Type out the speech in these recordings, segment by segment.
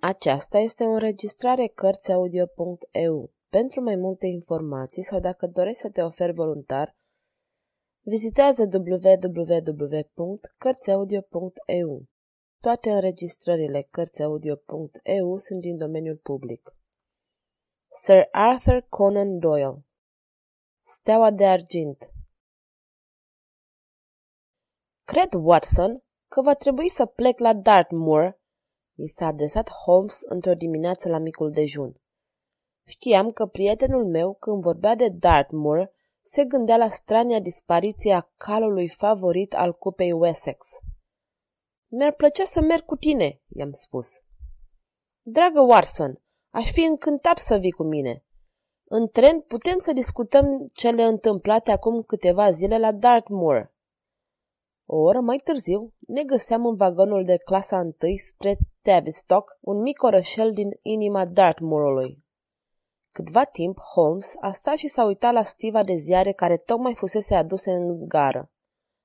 Aceasta este o înregistrare Cărțiaudio.eu. Pentru mai multe informații sau dacă dorești să te oferi voluntar, vizitează www.cărțiaudio.eu. Toate înregistrările Cărțiaudio.eu sunt din domeniul public. Sir Arthur Conan Doyle Steaua de argint Cred, Watson, că va trebui să plec la Dartmoor mi s-a adresat Holmes într-o dimineață la micul dejun. Știam că prietenul meu, când vorbea de Dartmoor, se gândea la strania dispariție a calului favorit al cupei Wessex. Mi-ar plăcea să merg cu tine, i-am spus. Dragă Warson, aș fi încântat să vii cu mine. În tren putem să discutăm cele întâmplate acum câteva zile la Dartmoor. O oră mai târziu ne găseam în vagonul de clasa întâi spre Tavistock, un mic orășel din inima Dartmoorului. Câtva timp, Holmes a stat și s-a uitat la stiva de ziare care tocmai fusese aduse în gară.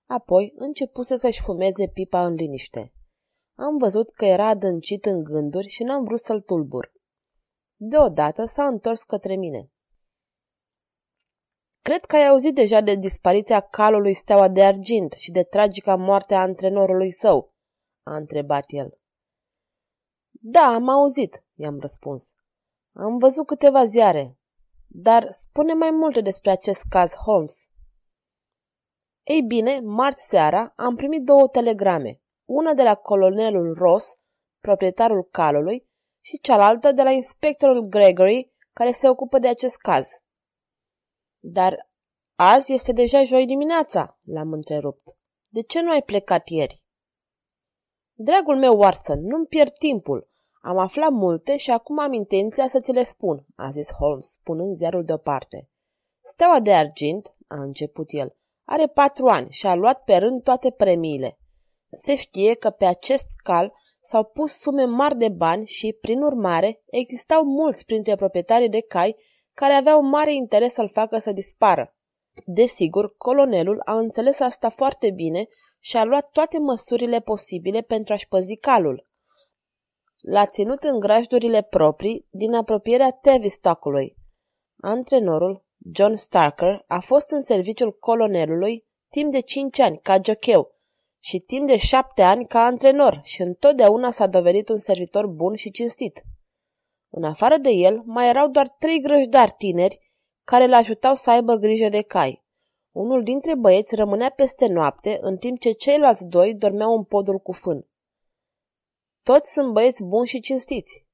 Apoi începuse să-și fumeze pipa în liniște. Am văzut că era adâncit în gânduri și n-am vrut să-l tulbur. Deodată s-a întors către mine. Cred că ai auzit deja de dispariția calului Steaua de Argint și de tragica moarte a antrenorului său, a întrebat el. Da, am auzit, i-am răspuns. Am văzut câteva ziare. Dar spune mai multe despre acest caz, Holmes. Ei bine, marți seara am primit două telegrame, una de la colonelul Ross, proprietarul calului, și cealaltă de la inspectorul Gregory, care se ocupă de acest caz. Dar azi este deja joi dimineața, l-am întrerupt. De ce nu ai plecat ieri? Dragul meu, Watson, nu-mi pierd timpul. Am aflat multe și acum am intenția să ți le spun, a zis Holmes, punând ziarul deoparte. Steaua de argint, a început el, are patru ani și a luat pe rând toate premiile. Se știe că pe acest cal s-au pus sume mari de bani și, prin urmare, existau mulți printre proprietarii de cai care aveau mare interes să-l facă să dispară. Desigur, colonelul a înțeles asta foarte bine și a luat toate măsurile posibile pentru a-și păzi calul. L-a ținut în grajdurile proprii din apropierea Tavistockului. Antrenorul, John Starker, a fost în serviciul colonelului timp de cinci ani ca jocheu și timp de șapte ani ca antrenor și întotdeauna s-a dovedit un servitor bun și cinstit. În afară de el, mai erau doar trei grăjdari tineri care îl ajutau să aibă grijă de cai. Unul dintre băieți rămânea peste noapte, în timp ce ceilalți doi dormeau în podul cu fân. Toți sunt băieți buni și cinstiți.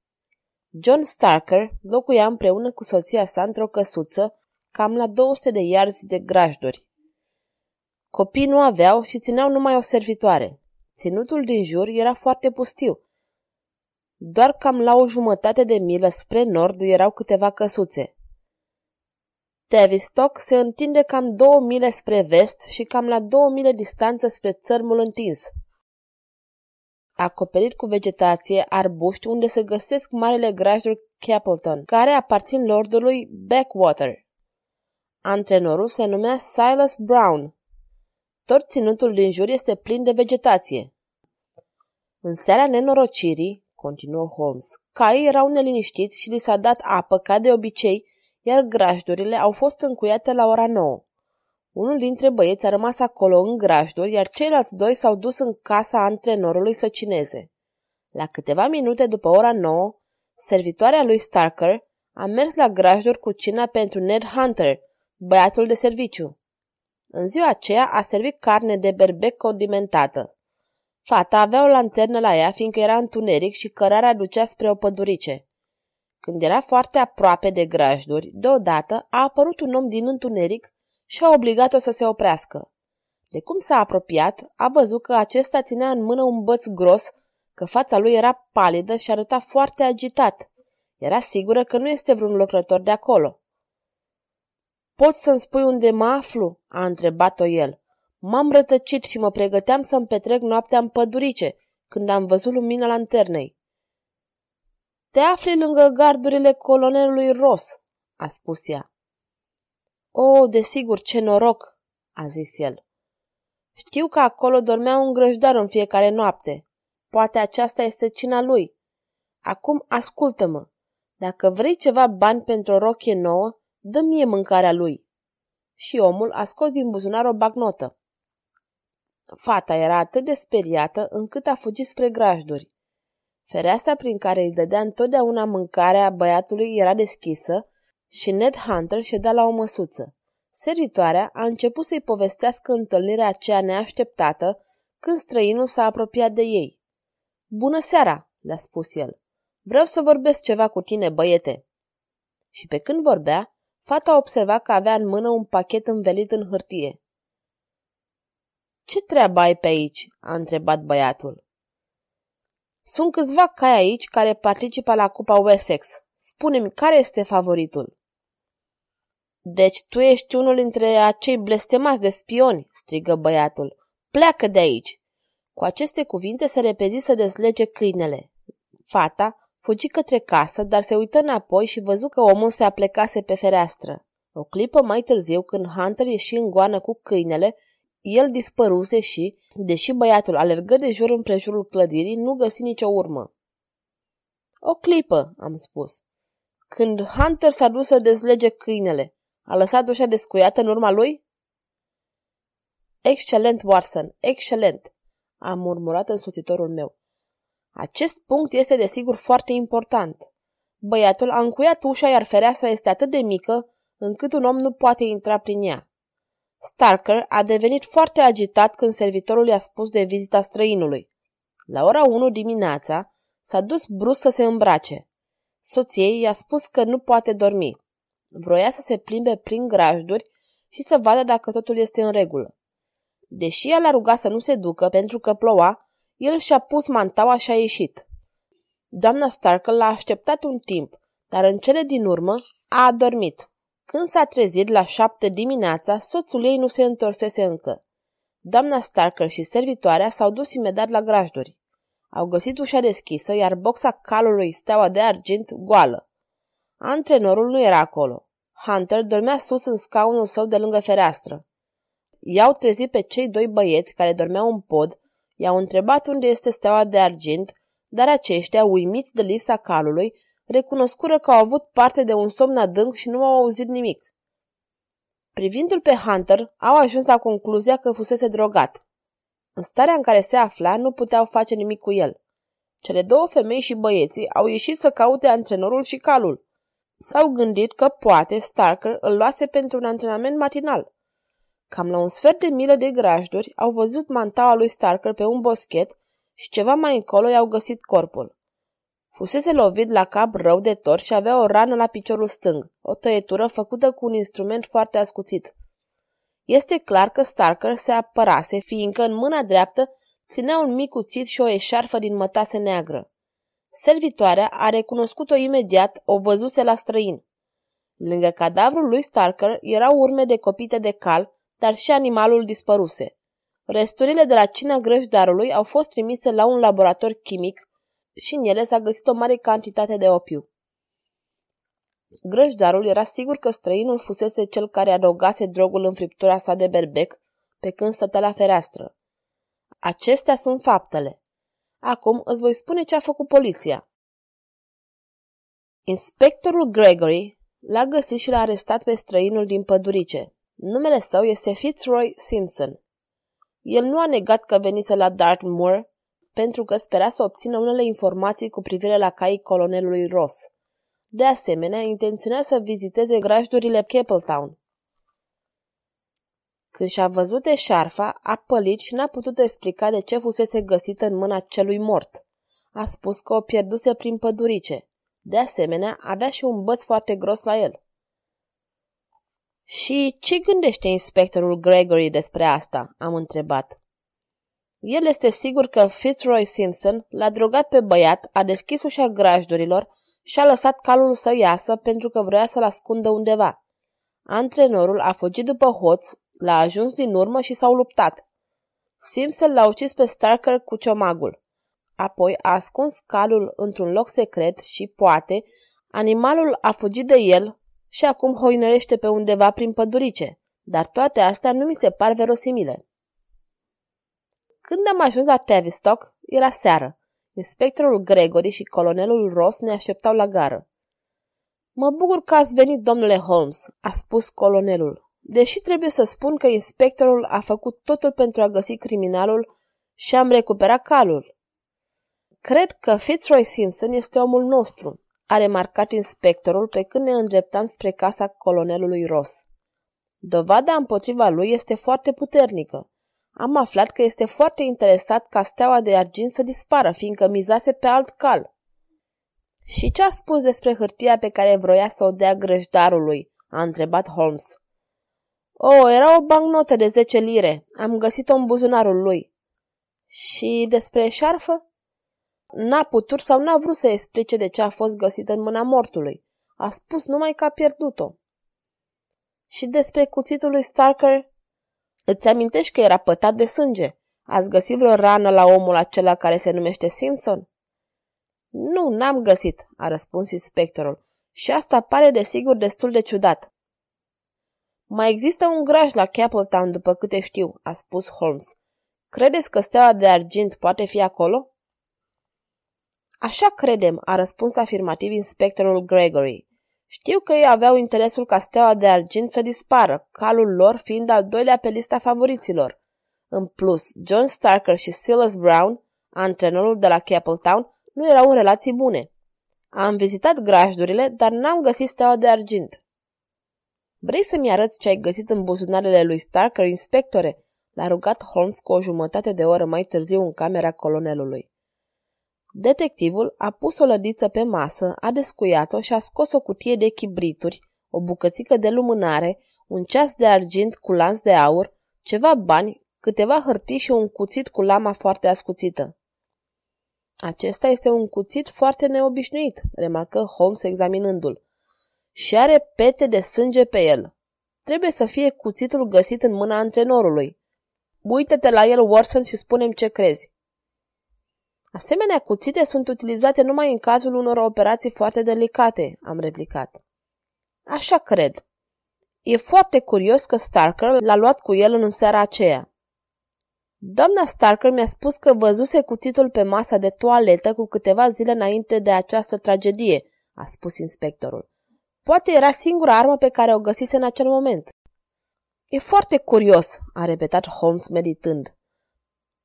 John Starker locuia împreună cu soția sa într-o căsuță, cam la 200 de iarzi de grajduri. Copii nu aveau și țineau numai o servitoare. Ținutul din jur era foarte pustiu. Doar cam la o jumătate de milă spre nord erau câteva căsuțe. Tavistock se întinde cam două mile spre vest și cam la două mile distanță spre țărmul întins. Acoperit cu vegetație, arbuști unde se găsesc marele grajduri Capleton, care aparțin lordului Backwater. Antrenorul se numea Silas Brown. Tot ținutul din jur este plin de vegetație. În seara nenorocirii, continuă Holmes, caii erau neliniștiți și li s-a dat apă ca de obicei iar grajdurile au fost încuiate la ora nouă. Unul dintre băieți a rămas acolo în grajduri, iar ceilalți doi s-au dus în casa antrenorului să cineze. La câteva minute după ora nouă, servitoarea lui Starker a mers la grajduri cu cina pentru Ned Hunter, băiatul de serviciu. În ziua aceea a servit carne de berbec condimentată. Fata avea o lanternă la ea, fiindcă era întuneric și cărarea ducea spre o pădurice. Când era foarte aproape de grajduri, deodată a apărut un om din întuneric și a obligat-o să se oprească. De cum s-a apropiat, a văzut că acesta ținea în mână un băț gros, că fața lui era palidă și arăta foarte agitat. Era sigură că nu este vreun lucrător de acolo. Poți să-mi spui unde mă aflu?" a întrebat-o el. M-am rătăcit și mă pregăteam să-mi petrec noaptea în pădurice, când am văzut lumina lanternei. Te afli lângă gardurile colonelului Ross, a spus ea. O, desigur, ce noroc, a zis el. Știu că acolo dormea un grăjdar în fiecare noapte. Poate aceasta este cina lui. Acum ascultă-mă. Dacă vrei ceva bani pentru o rochie nouă, dă mie mâncarea lui. Și omul a scos din buzunar o bagnotă. Fata era atât de speriată încât a fugit spre grajduri. Fereastra prin care îi dădea întotdeauna mâncarea băiatului era deschisă și Ned Hunter ședea la o măsuță. Servitoarea a început să-i povestească întâlnirea aceea neașteptată când străinul s-a apropiat de ei. Bună seara, le-a spus el. Vreau să vorbesc ceva cu tine, băiete. Și pe când vorbea, fata a observat că avea în mână un pachet învelit în hârtie. Ce treabă ai pe aici?" a întrebat băiatul. Sunt câțiva cai aici care participă la Cupa Wessex. Spune-mi, care este favoritul? Deci tu ești unul dintre acei blestemați de spioni, strigă băiatul. Pleacă de aici! Cu aceste cuvinte se repezi să dezlege câinele. Fata fugi către casă, dar se uită înapoi și văzu că omul se aplecase pe fereastră. O clipă mai târziu, când Hunter ieși în goană cu câinele, el dispăruse și, deși băiatul alergă de jur împrejurul clădirii, nu găsi nicio urmă. O clipă, am spus. Când Hunter s-a dus să dezlege câinele, a lăsat ușa descuiată în urma lui? Excelent, Watson, excelent, a murmurat însoțitorul meu. Acest punct este desigur foarte important. Băiatul a încuiat ușa, iar fereastra este atât de mică încât un om nu poate intra prin ea. Starker a devenit foarte agitat când servitorul i-a spus de vizita străinului. La ora 1 dimineața s-a dus brusc să se îmbrace. Soției i-a spus că nu poate dormi. Vroia să se plimbe prin grajduri și să vadă dacă totul este în regulă. Deși el a rugat să nu se ducă pentru că ploua, el și-a pus mantaua și a ieșit. Doamna Starker l-a așteptat un timp, dar în cele din urmă a adormit. Când s-a trezit la șapte dimineața, soțul ei nu se întorsese încă. Doamna Starker și servitoarea s-au dus imediat la grajduri. Au găsit ușa deschisă, iar boxa calului steaua de argint goală. Antrenorul nu era acolo. Hunter dormea sus în scaunul său de lângă fereastră. I-au trezit pe cei doi băieți care dormeau în pod, i-au întrebat unde este steaua de argint, dar aceștia, uimiți de lipsa calului, recunoscură că au avut parte de un somn adânc și nu au auzit nimic. Privindu-l pe Hunter, au ajuns la concluzia că fusese drogat. În starea în care se afla, nu puteau face nimic cu el. Cele două femei și băieții au ieșit să caute antrenorul și calul. S-au gândit că poate Starker îl luase pentru un antrenament matinal. Cam la un sfert de milă de grajduri au văzut mantaua lui Starker pe un boschet și ceva mai încolo i-au găsit corpul. Fusese lovit la cap rău de tot și avea o rană la piciorul stâng, o tăietură făcută cu un instrument foarte ascuțit. Este clar că Starker se apărase, fiindcă în mâna dreaptă ținea un mic cuțit și o eșarfă din mătase neagră. Servitoarea a recunoscut-o imediat, o văzuse la străin. Lângă cadavrul lui Starker erau urme de copite de cal, dar și animalul dispăruse. Resturile de la cina grăjdarului au fost trimise la un laborator chimic și în ele s-a găsit o mare cantitate de opiu. Grăjdarul era sigur că străinul fusese cel care adăugase drogul în friptura sa de berbec pe când stătea la fereastră. Acestea sunt faptele. Acum îți voi spune ce a făcut poliția. Inspectorul Gregory l-a găsit și l-a arestat pe străinul din pădurice. Numele său este Fitzroy Simpson. El nu a negat că venise la Dartmoor pentru că spera să obțină unele informații cu privire la caii colonelului Ross. De asemenea, intenționa să viziteze grajdurile Capeltown. Când și-a văzut eșarfa, a pălit și n-a putut explica de ce fusese găsită în mâna celui mort. A spus că o pierduse prin pădurice. De asemenea, avea și un băț foarte gros la el. Și ce gândește inspectorul Gregory despre asta?" am întrebat. El este sigur că Fitzroy Simpson l-a drogat pe băiat, a deschis ușa grajdurilor și a lăsat calul să iasă pentru că vrea să-l ascundă undeva. Antrenorul a fugit după hoț, l-a ajuns din urmă și s-au luptat. Simpson l-a ucis pe Starker cu ciomagul. Apoi a ascuns calul într-un loc secret și, poate, animalul a fugit de el și acum hoinărește pe undeva prin pădurice. Dar toate astea nu mi se par verosimile. Când am ajuns la Tavistock, era seară. Inspectorul Gregory și colonelul Ross ne așteptau la gară. Mă bucur că ați venit, domnule Holmes, a spus colonelul, deși trebuie să spun că inspectorul a făcut totul pentru a găsi criminalul și am recuperat calul. Cred că Fitzroy Simpson este omul nostru, a remarcat inspectorul pe când ne îndreptam spre casa colonelului Ross. Dovada împotriva lui este foarte puternică. Am aflat că este foarte interesat ca steaua de argint să dispară, fiindcă mizase pe alt cal. Și ce a spus despre hârtia pe care vroia să o dea grăjdarului? a întrebat Holmes. O, era o bancnotă de zece lire. Am găsit-o în buzunarul lui. Și despre șarfă? N-a putut sau n-a vrut să explice de ce a fost găsită în mâna mortului. A spus numai că a pierdut-o. Și despre cuțitul lui Starker? Îți amintești că era pătat de sânge? Ați găsit vreo rană la omul acela care se numește Simpson? Nu, n-am găsit, a răspuns inspectorul. Și asta pare desigur destul de ciudat. Mai există un graj la Capeltown, după câte știu, a spus Holmes. Credeți că steaua de argint poate fi acolo? Așa credem, a răspuns afirmativ inspectorul Gregory. Știu că ei aveau interesul ca steaua de argint să dispară, calul lor fiind al doilea pe lista favoriților. În plus, John Starker și Silas Brown, antrenorul de la Capeltown, nu erau în relații bune. Am vizitat grajdurile, dar n-am găsit steaua de argint. Vrei să-mi arăți ce ai găsit în buzunarele lui Starker, inspectore? L-a rugat Holmes cu o jumătate de oră mai târziu în camera colonelului. Detectivul a pus o lădiță pe masă, a descuiat-o și a scos o cutie de chibrituri, o bucățică de lumânare, un ceas de argint cu lanț de aur, ceva bani, câteva hârtii și un cuțit cu lama foarte ascuțită. Acesta este un cuțit foarte neobișnuit, remarcă Holmes examinându-l. Și are pete de sânge pe el. Trebuie să fie cuțitul găsit în mâna antrenorului. Uită-te la el, Watson, și spunem ce crezi. Asemenea cuțite sunt utilizate numai în cazul unor operații foarte delicate, am replicat. Așa cred. E foarte curios că Starker l-a luat cu el în seara aceea. Doamna Starker mi-a spus că văzuse cuțitul pe masa de toaletă cu câteva zile înainte de această tragedie, a spus inspectorul. Poate era singura armă pe care o găsise în acel moment. E foarte curios, a repetat Holmes meditând.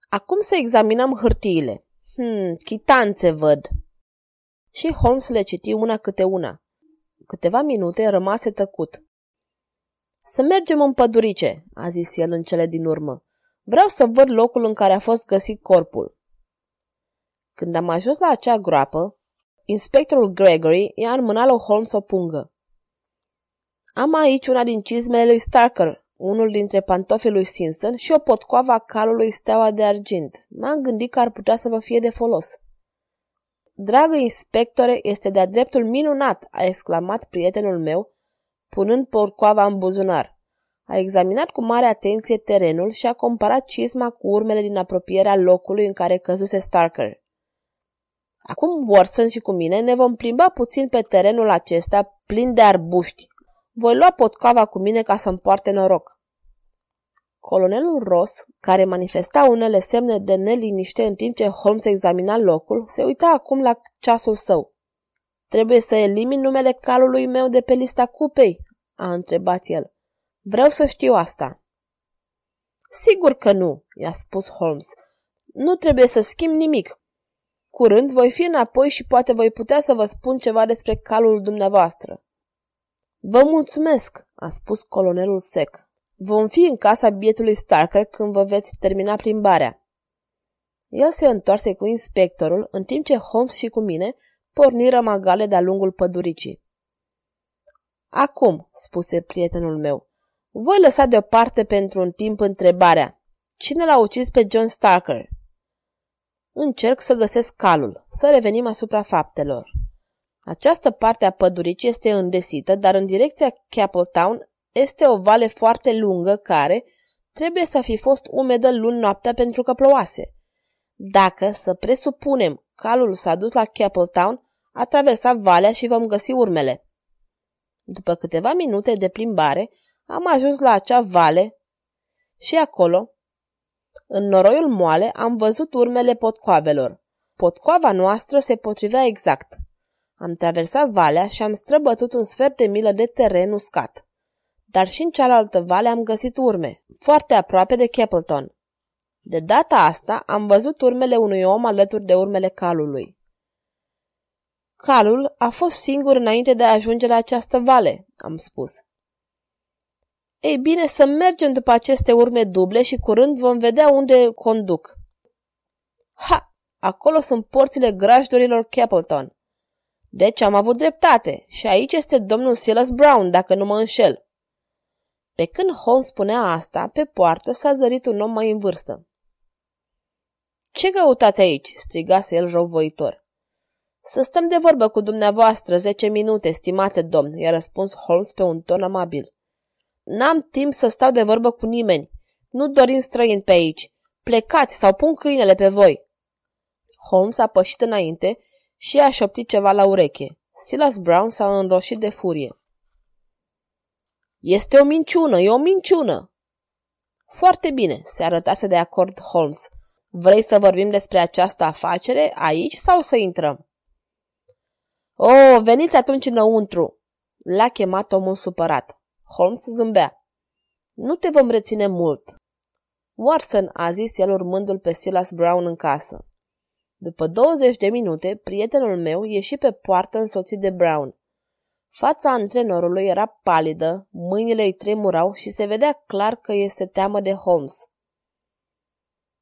Acum să examinăm hârtiile. Hmm, chitanțe văd. Și Holmes le citi una câte una. Câteva minute rămase tăcut. Să mergem în pădurice, a zis el în cele din urmă. Vreau să văd locul în care a fost găsit corpul. Când am ajuns la acea groapă, inspectorul Gregory i-a înmânat lui Holmes o pungă. Am aici una din cizmele lui Starker, unul dintre pantofii lui Simpson și o potcoavă a calului steaua de argint. M-am gândit că ar putea să vă fie de folos. Dragă inspectore, este de-a dreptul minunat, a exclamat prietenul meu, punând porcoava în buzunar. A examinat cu mare atenție terenul și a comparat cizma cu urmele din apropierea locului în care căzuse Starker. Acum Watson și cu mine ne vom plimba puțin pe terenul acesta plin de arbuști. Voi lua potcoava cu mine ca să-mi poarte noroc. Colonelul Ross, care manifesta unele semne de neliniște în timp ce Holmes examina locul, se uita acum la ceasul său. Trebuie să elimin numele calului meu de pe lista cupei?" a întrebat el. Vreau să știu asta." Sigur că nu," i-a spus Holmes. Nu trebuie să schimb nimic. Curând voi fi înapoi și poate voi putea să vă spun ceva despre calul dumneavoastră." Vă mulțumesc," a spus colonelul sec. Vom fi în casa bietului Starker când vă veți termina plimbarea. El se întoarse cu inspectorul, în timp ce Holmes și cu mine porniră magale de-a lungul păduricii. Acum, spuse prietenul meu, voi lăsa deoparte pentru un timp întrebarea. Cine l-a ucis pe John Starker? Încerc să găsesc calul, să revenim asupra faptelor. Această parte a păduricii este îndesită, dar în direcția Capeltown este o vale foarte lungă care trebuie să fi fost umedă luni noaptea pentru că plouase. Dacă, să presupunem, calul s-a dus la Capeltown, a traversat valea și vom găsi urmele. După câteva minute de plimbare, am ajuns la acea vale și acolo, în noroiul moale, am văzut urmele potcoavelor. Potcoava noastră se potrivea exact. Am traversat valea și am străbătut un sfert de milă de teren uscat. Dar și în cealaltă vale am găsit urme, foarte aproape de Capleton. De data asta am văzut urmele unui om alături de urmele calului. Calul a fost singur înainte de a ajunge la această vale, am spus. Ei bine, să mergem după aceste urme duble și curând vom vedea unde conduc. Ha! Acolo sunt porțile grajdurilor Capleton. Deci am avut dreptate și aici este domnul Silas Brown, dacă nu mă înșel. Pe când Holmes spunea asta, pe poartă s-a zărit un om mai în vârstă. Ce căutați aici?" strigase el răuvoitor. Să stăm de vorbă cu dumneavoastră zece minute, stimate domn," i-a răspuns Holmes pe un ton amabil. N-am timp să stau de vorbă cu nimeni. Nu dorim străini pe aici. Plecați sau pun câinele pe voi. Holmes a pășit înainte și a șoptit ceva la ureche. Silas Brown s-a înroșit de furie. Este o minciună, e o minciună! Foarte bine, se arătase de acord Holmes. Vrei să vorbim despre această afacere aici sau să intrăm? O, oh, veniți atunci înăuntru! L-a chemat omul supărat. Holmes zâmbea. Nu te vom reține mult. Watson, a zis el urmându-l pe Silas Brown în casă. După 20 de minute, prietenul meu ieși pe poartă însoțit de Brown. Fața antrenorului era palidă, mâinile îi tremurau și se vedea clar că este teamă de Holmes.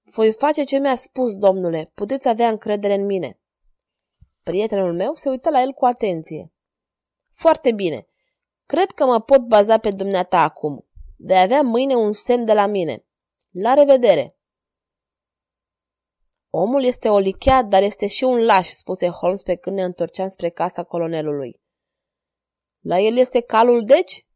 Voi face ce mi-a spus, domnule, puteți avea încredere în mine. Prietenul meu se uită la el cu atenție. Foarte bine. Cred că mă pot baza pe dumneata acum. De avea mâine un semn de la mine. La revedere! Omul este o lichea, dar este și un laș, spuse Holmes pe când ne întorceam spre casa colonelului. La el este calul, deci?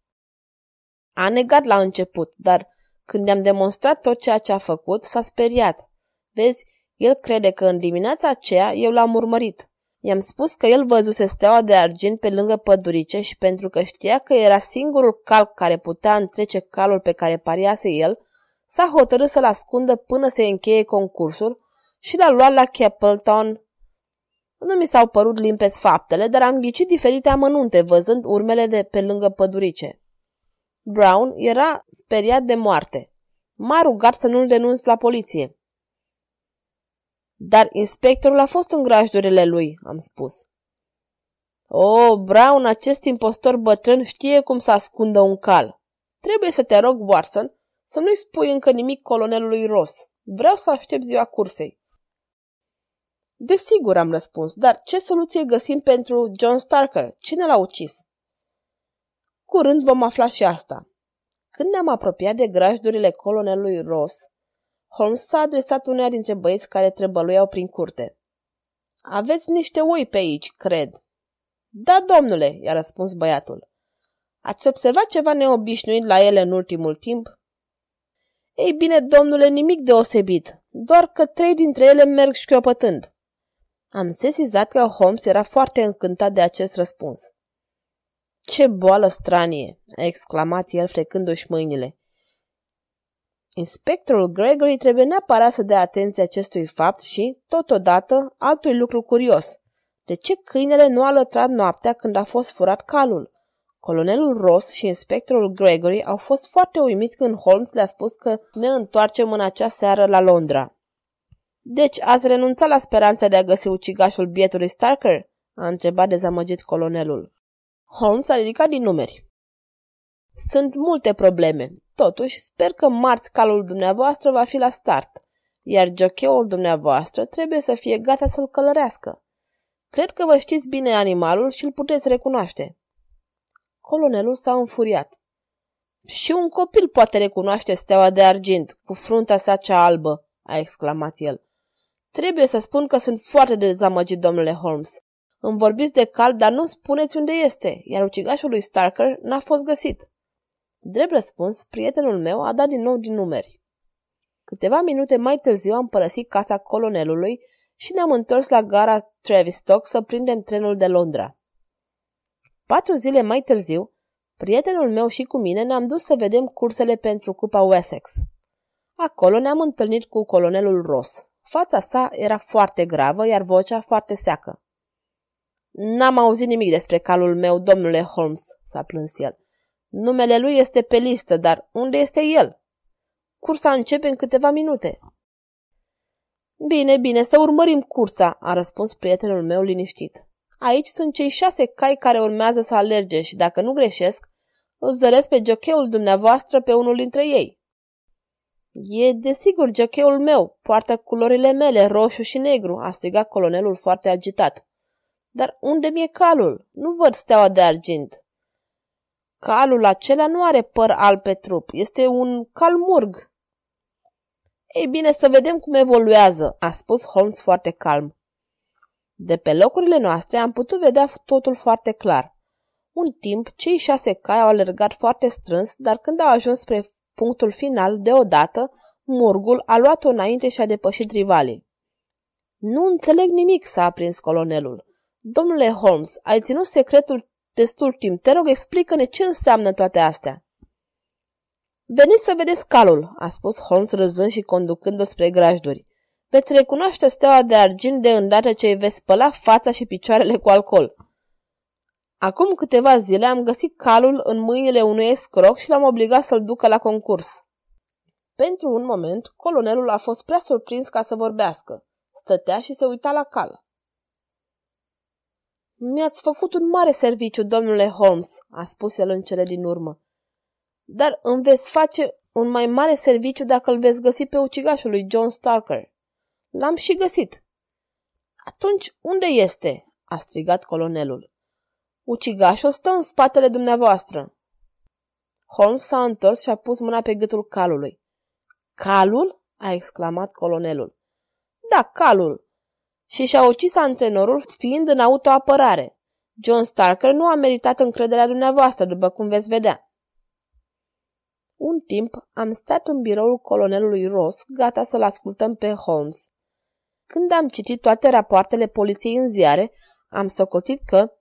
A negat la început, dar când i-am demonstrat tot ceea ce a făcut, s-a speriat. Vezi, el crede că în dimineața aceea eu l-am urmărit. I-am spus că el văzuse steaua de argint pe lângă pădurice și pentru că știa că era singurul cal care putea întrece calul pe care pariase el, s-a hotărât să-l ascundă până se încheie concursul și l-a luat la Capleton. Nu mi s-au părut limpezi faptele, dar am ghicit diferite amănunte văzând urmele de pe lângă pădurice. Brown era speriat de moarte. M-a rugat să nu-l denunț la poliție. Dar inspectorul a fost în grajdurile lui, am spus. O, Brown, acest impostor bătrân știe cum să ascundă un cal. Trebuie să te rog, Watson, să nu-i spui încă nimic colonelului Ross. Vreau să aștept ziua cursei. Desigur, am răspuns, dar ce soluție găsim pentru John Starker? Cine l-a ucis? Curând vom afla și asta. Când ne-am apropiat de grajdurile colonelului Ross, Holmes s-a adresat uneia dintre băieți care trebăluiau prin curte. Aveți niște oi pe aici, cred. Da, domnule, i-a răspuns băiatul. Ați observat ceva neobișnuit la ele în ultimul timp? Ei bine, domnule, nimic deosebit, doar că trei dintre ele merg șchiopătând. Am sesizat că Holmes era foarte încântat de acest răspuns. Ce boală stranie!" a exclamat el frecându-și mâinile. Inspectorul Gregory trebuie neapărat să dea atenție acestui fapt și, totodată, altui lucru curios. De ce câinele nu a lătrat noaptea când a fost furat calul? Colonelul Ross și inspectorul Gregory au fost foarte uimiți când Holmes le-a spus că ne întoarcem în acea seară la Londra. Deci ați renunțat la speranța de a găsi ucigașul bietului Starker? a întrebat dezamăgit colonelul. Holmes a ridicat din numeri. Sunt multe probleme. Totuși, sper că marți calul dumneavoastră va fi la start, iar jocheul dumneavoastră trebuie să fie gata să-l călărească. Cred că vă știți bine animalul și îl puteți recunoaște. Colonelul s-a înfuriat. Și un copil poate recunoaște steaua de argint cu fruntea sa cea albă, a exclamat el. Trebuie să spun că sunt foarte dezamăgit, domnule Holmes. Îmi vorbiți de cal, dar nu spuneți unde este, iar ucigașul lui Starker n-a fost găsit. Drept răspuns, prietenul meu a dat din nou din numeri. Câteva minute mai târziu am părăsit casa colonelului și ne-am întors la gara Travistock să prindem trenul de Londra. Patru zile mai târziu, prietenul meu și cu mine ne-am dus să vedem cursele pentru Cupa Wessex. Acolo ne-am întâlnit cu colonelul Ross. Fața sa era foarte gravă, iar vocea foarte seacă. N-am auzit nimic despre calul meu, domnule Holmes, s-a plâns el. Numele lui este pe listă, dar unde este el? Cursa începe în câteva minute. Bine, bine, să urmărim cursa, a răspuns prietenul meu liniștit. Aici sunt cei șase cai care urmează să alerge și dacă nu greșesc, îl zăresc pe jocheul dumneavoastră pe unul dintre ei. E desigur jocheul meu, poartă culorile mele, roșu și negru, a strigat colonelul foarte agitat. Dar unde mi-e calul? Nu văd steaua de argint. Calul acela nu are păr alb pe trup, este un calmurg. Ei bine, să vedem cum evoluează, a spus Holmes foarte calm. De pe locurile noastre am putut vedea totul foarte clar. Un timp, cei șase cai au alergat foarte strâns, dar când au ajuns spre punctul final, deodată, murgul a luat-o înainte și a depășit rivalii. Nu înțeleg nimic, s-a aprins colonelul. Domnule Holmes, ai ținut secretul destul timp. Te rog, explică-ne ce înseamnă toate astea. Veniți să vedeți calul, a spus Holmes râzând și conducând-o spre grajduri. Veți recunoaște steaua de argint de îndată ce îi veți spăla fața și picioarele cu alcool. Acum câteva zile am găsit calul în mâinile unui escroc și l-am obligat să-l ducă la concurs. Pentru un moment, colonelul a fost prea surprins ca să vorbească. Stătea și se uita la cal. Mi-ați făcut un mare serviciu, domnule Holmes, a spus el în cele din urmă. Dar îmi veți face un mai mare serviciu dacă îl veți găsi pe ucigașul lui John Starker. L-am și găsit. Atunci unde este? a strigat colonelul. Ucigașul stă în spatele dumneavoastră. Holmes s-a întors și a pus mâna pe gâtul calului. Calul? a exclamat colonelul. Da, calul. Și și-a ucis antrenorul fiind în autoapărare. John Starker nu a meritat încrederea dumneavoastră, după cum veți vedea. Un timp am stat în biroul colonelului Ross, gata să-l ascultăm pe Holmes. Când am citit toate rapoartele poliției în ziare, am socotit că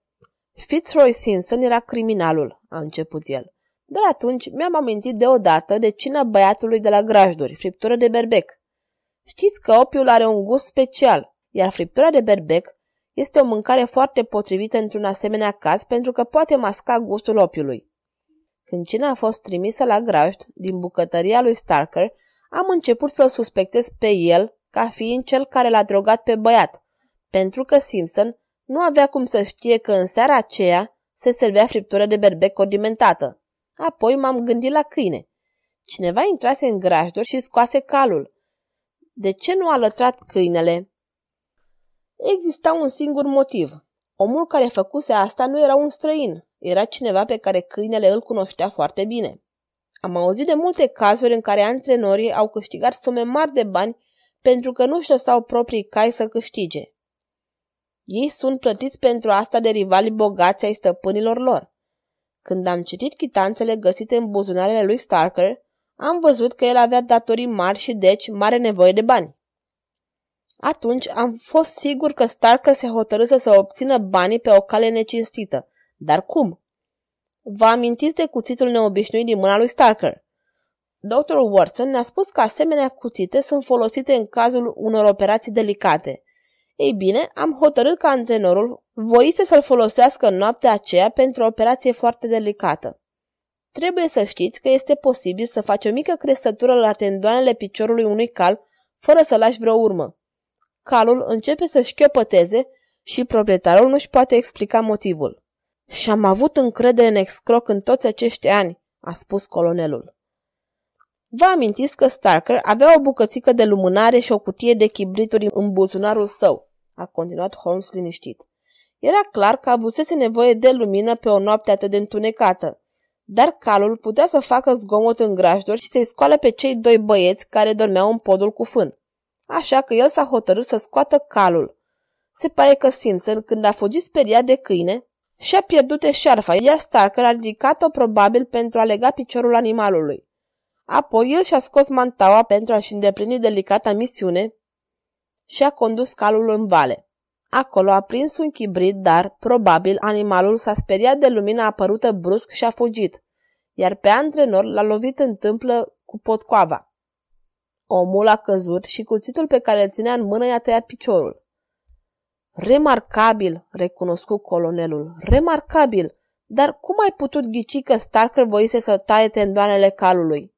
Fitzroy Simpson era criminalul, a început el. Dar atunci mi-am amintit deodată de cina băiatului de la grajduri, friptură de berbec. Știți că opiul are un gust special, iar friptura de berbec este o mâncare foarte potrivită într-un asemenea caz pentru că poate masca gustul opiului. Când cina a fost trimisă la grajd din bucătăria lui Starker, am început să-l suspectez pe el ca fiind cel care l-a drogat pe băiat, pentru că Simpson nu avea cum să știe că în seara aceea se servea friptură de berbec condimentată. Apoi m-am gândit la câine. Cineva intrase în grajduri și scoase calul. De ce nu a lătrat câinele? Exista un singur motiv. Omul care făcuse asta nu era un străin, era cineva pe care câinele îl cunoștea foarte bine. Am auzit de multe cazuri în care antrenorii au câștigat sume mari de bani pentru că nu-și lăsau proprii cai să câștige. Ei sunt plătiți pentru asta de rivali bogați ai stăpânilor lor. Când am citit chitanțele găsite în buzunarele lui Starker, am văzut că el avea datorii mari și deci mare nevoie de bani. Atunci am fost sigur că Starker se hotărâse să obțină banii pe o cale necinstită. Dar cum? Vă amintiți de cuțitul neobișnuit din mâna lui Starker? Dr. Watson ne-a spus că asemenea cuțite sunt folosite în cazul unor operații delicate. Ei bine, am hotărât ca antrenorul voise să-l folosească în noaptea aceea pentru o operație foarte delicată. Trebuie să știți că este posibil să faci o mică crestătură la tendoanele piciorului unui cal fără să lași vreo urmă. Calul începe să șchiopăteze și proprietarul nu-și poate explica motivul. Și am avut încredere în excroc în toți acești ani, a spus colonelul. Vă amintiți că Starker avea o bucățică de lumânare și o cutie de chibrituri în buzunarul său, a continuat Holmes liniștit. Era clar că avusese nevoie de lumină pe o noapte atât de întunecată, dar calul putea să facă zgomot în grajduri și să-i scoale pe cei doi băieți care dormeau în podul cu fân. Așa că el s-a hotărât să scoată calul. Se pare că Simpson, când a fugit speriat de câine, și-a pierdut eșarfa, iar Starker a ridicat-o probabil pentru a lega piciorul animalului. Apoi el și-a scos mantaua pentru a-și îndeplini delicata misiune și a condus calul în vale. Acolo a prins un chibrit, dar, probabil, animalul s-a speriat de lumina apărută brusc și a fugit, iar pe antrenor l-a lovit în tâmplă cu potcoava. Omul a căzut și cuțitul pe care îl ținea în mână i-a tăiat piciorul. Remarcabil, recunoscu colonelul, remarcabil, dar cum ai putut ghici că Starker voise să taie tendoanele calului?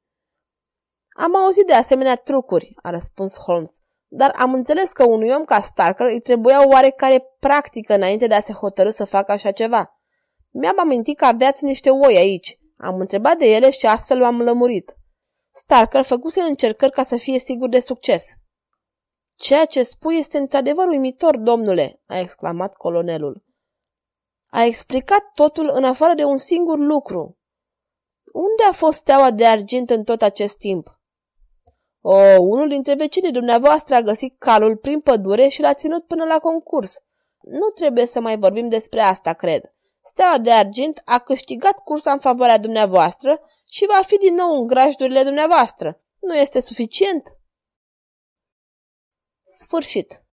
Am auzit de asemenea trucuri, a răspuns Holmes, dar am înțeles că unui om ca Starker îi trebuia o oarecare practică înainte de a se hotărâ să facă așa ceva. Mi-am amintit că aveați niște oi aici. Am întrebat de ele și astfel m-am lămurit. Starker făcuse încercări ca să fie sigur de succes. Ceea ce spui este într-adevăr uimitor, domnule, a exclamat colonelul. A explicat totul în afară de un singur lucru. Unde a fost steaua de argint în tot acest timp? O, unul dintre vecinii dumneavoastră a găsit calul prin pădure și l-a ținut până la concurs. Nu trebuie să mai vorbim despre asta, cred. Steaua de argint a câștigat cursa în favoarea dumneavoastră și va fi din nou în grajdurile dumneavoastră. Nu este suficient? Sfârșit.